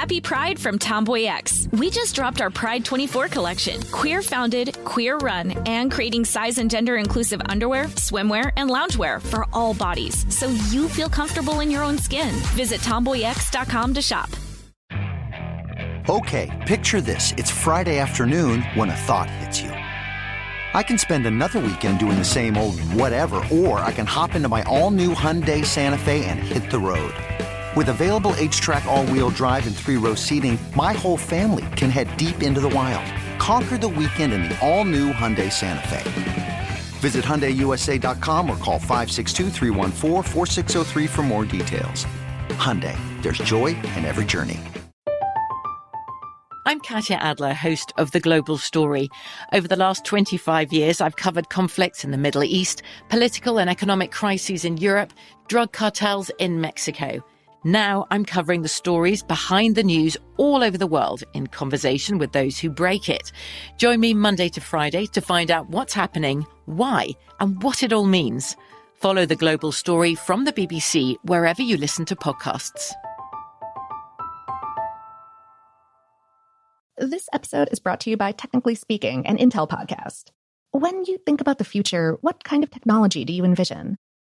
Happy Pride from Tomboy X. We just dropped our Pride 24 collection. Queer founded, queer run, and creating size and gender inclusive underwear, swimwear, and loungewear for all bodies so you feel comfortable in your own skin. Visit tomboyx.com to shop. Okay, picture this. It's Friday afternoon when a thought hits you. I can spend another weekend doing the same old whatever, or I can hop into my all new Hyundai Santa Fe and hit the road. With available HTRAC, all wheel drive, and three row seating, my whole family can head deep into the wild. Conquer the weekend in the all new Hyundai Santa Fe. Visit HyundaiUSA.com or call 562 for more details. Hyundai, there's joy in every journey. I'm Katya Adler, host of The Global Story. Over the last 25 years, I've covered conflicts in the Middle East, political and economic crises in Europe, drug cartels in Mexico. Now I'm covering the stories behind the news all over the world in conversation with those who break it. Join me Monday to Friday to find out what's happening, why, and what it all means. Follow the global story from the BBC wherever you listen to podcasts. This episode is brought to you by Technically Speaking, an Intel podcast. When you think about the future, what kind of technology do you envision?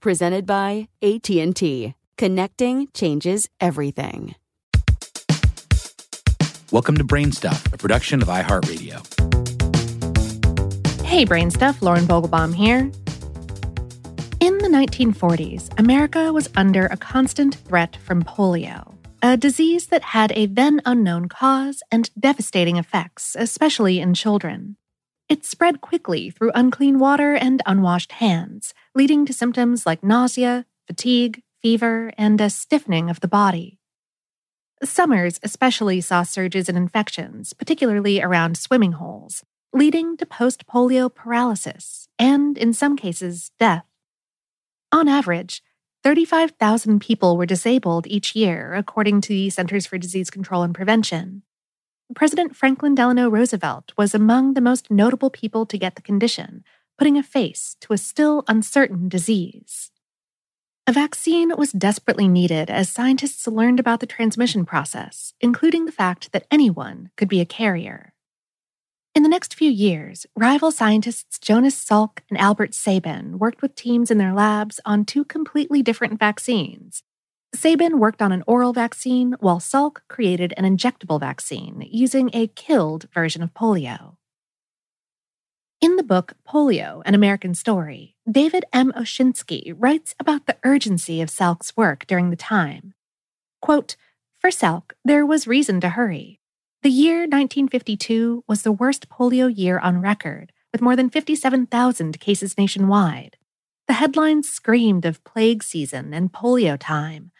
presented by AT&T. Connecting changes everything. Welcome to Brainstuff, a production of iHeartRadio. Hey Brainstuff, Lauren Vogelbaum here. In the 1940s, America was under a constant threat from polio, a disease that had a then unknown cause and devastating effects, especially in children. It spread quickly through unclean water and unwashed hands, leading to symptoms like nausea, fatigue, fever, and a stiffening of the body. Summers especially saw surges in infections, particularly around swimming holes, leading to post polio paralysis and, in some cases, death. On average, 35,000 people were disabled each year, according to the Centers for Disease Control and Prevention. President Franklin Delano Roosevelt was among the most notable people to get the condition, putting a face to a still uncertain disease. A vaccine was desperately needed as scientists learned about the transmission process, including the fact that anyone could be a carrier. In the next few years, rival scientists Jonas Salk and Albert Sabin worked with teams in their labs on two completely different vaccines Sabin worked on an oral vaccine, while Salk created an injectable vaccine using a killed version of polio. In the book Polio An American Story, David M. Oshinsky writes about the urgency of Salk's work during the time. Quote, For Salk, there was reason to hurry. The year 1952 was the worst polio year on record, with more than 57,000 cases nationwide. The headlines screamed of plague season and polio time,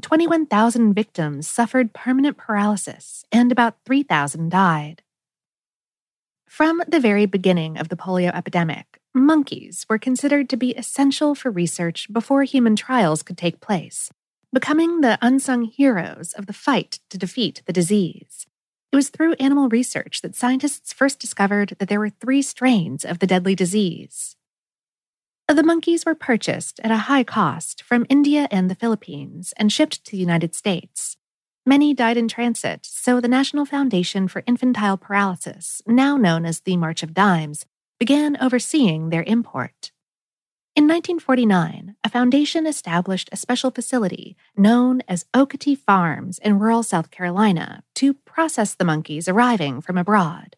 21,000 victims suffered permanent paralysis, and about 3,000 died. From the very beginning of the polio epidemic, monkeys were considered to be essential for research before human trials could take place, becoming the unsung heroes of the fight to defeat the disease. It was through animal research that scientists first discovered that there were three strains of the deadly disease the monkeys were purchased at a high cost from India and the Philippines and shipped to the United States. Many died in transit, so the National Foundation for Infantile Paralysis, now known as the March of Dimes, began overseeing their import. In 1949, a foundation established a special facility known as Okatee Farms in rural South Carolina to process the monkeys arriving from abroad.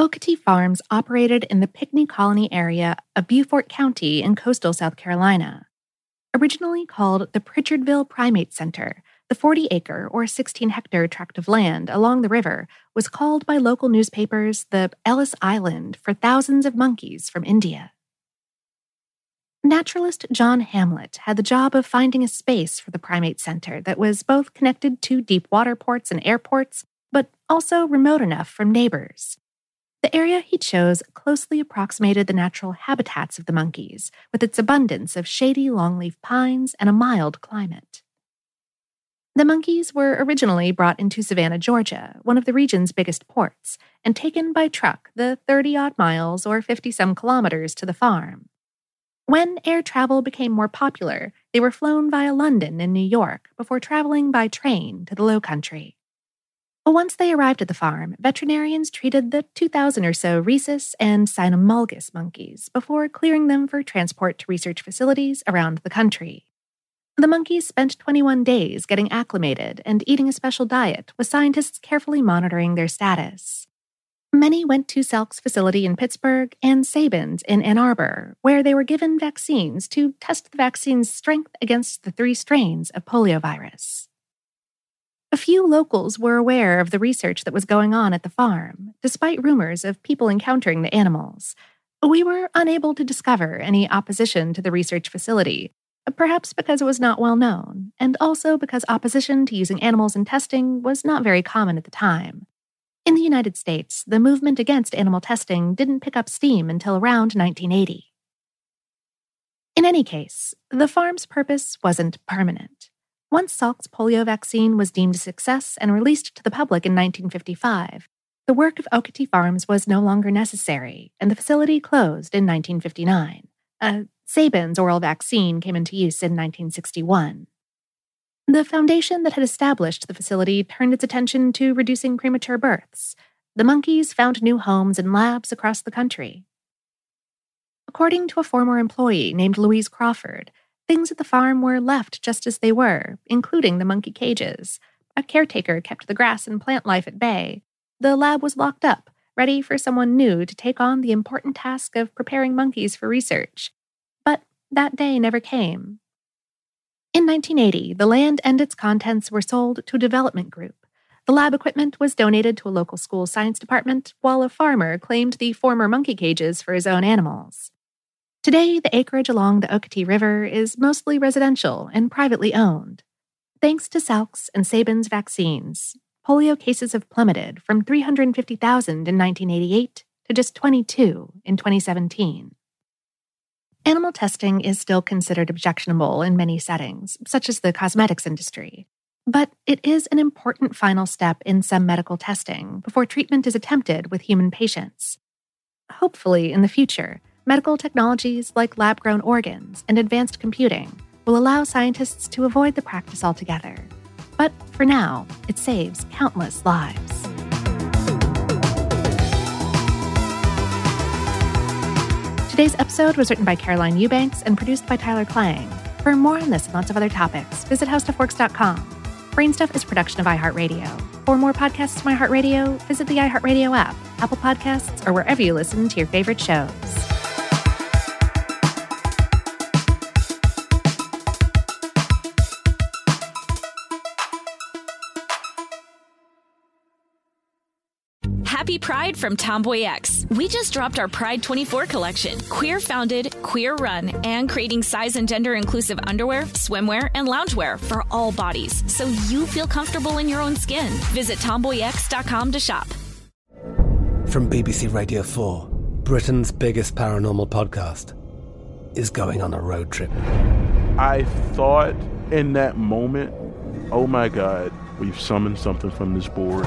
Okatee Farms operated in the Pinckney Colony area of Beaufort County in coastal South Carolina. Originally called the Pritchardville Primate Center, the 40 acre or 16 hectare tract of land along the river was called by local newspapers the Ellis Island for thousands of monkeys from India. Naturalist John Hamlet had the job of finding a space for the primate center that was both connected to deep water ports and airports, but also remote enough from neighbors. The area he chose closely approximated the natural habitats of the monkeys, with its abundance of shady longleaf pines and a mild climate. The monkeys were originally brought into Savannah, Georgia, one of the region's biggest ports, and taken by truck the 30 odd miles or 50 some kilometers to the farm. When air travel became more popular, they were flown via London and New York before traveling by train to the Low Country. Once they arrived at the farm, veterinarians treated the 2,000 or so rhesus and cynomolgus monkeys before clearing them for transport to research facilities around the country. The monkeys spent 21 days getting acclimated and eating a special diet, with scientists carefully monitoring their status. Many went to Salk's facility in Pittsburgh and Sabin's in Ann Arbor, where they were given vaccines to test the vaccine's strength against the three strains of poliovirus. A few locals were aware of the research that was going on at the farm, despite rumors of people encountering the animals. We were unable to discover any opposition to the research facility, perhaps because it was not well known, and also because opposition to using animals in testing was not very common at the time. In the United States, the movement against animal testing didn't pick up steam until around 1980. In any case, the farm's purpose wasn't permanent. Once Salk's polio vaccine was deemed a success and released to the public in 1955, the work of Okatee Farms was no longer necessary, and the facility closed in 1959. Uh, Sabin's oral vaccine came into use in 1961. The foundation that had established the facility turned its attention to reducing premature births. The monkeys found new homes and labs across the country. According to a former employee named Louise Crawford, things at the farm were left just as they were, including the monkey cages. A caretaker kept the grass and plant life at bay. The lab was locked up, ready for someone new to take on the important task of preparing monkeys for research. But that day never came. In 1980, the land and its contents were sold to a development group. The lab equipment was donated to a local school science department, while a farmer claimed the former monkey cages for his own animals. Today, the acreage along the Okatee River is mostly residential and privately owned. Thanks to Salk's and Sabin's vaccines, polio cases have plummeted from 350,000 in 1988 to just 22 in 2017. Animal testing is still considered objectionable in many settings, such as the cosmetics industry. But it is an important final step in some medical testing before treatment is attempted with human patients. Hopefully, in the future, medical technologies like lab grown organs and advanced computing will allow scientists to avoid the practice altogether. But for now, it saves countless lives. Today's episode was written by Caroline Eubanks and produced by Tyler Klang. For more on this and lots of other topics, visit howstuffworks.com. Brainstuff is production of iHeartRadio. For more podcasts from iHeartRadio, visit the iHeartRadio app, Apple Podcasts, or wherever you listen to your favorite shows. Happy Pride from Tomboy X. We just dropped our Pride 24 collection. Queer founded, queer run, and creating size and gender inclusive underwear, swimwear, and loungewear for all bodies so you feel comfortable in your own skin. Visit tomboyx.com to shop. From BBC Radio 4, Britain's biggest paranormal podcast is going on a road trip. I thought in that moment, oh my God, we've summoned something from this board.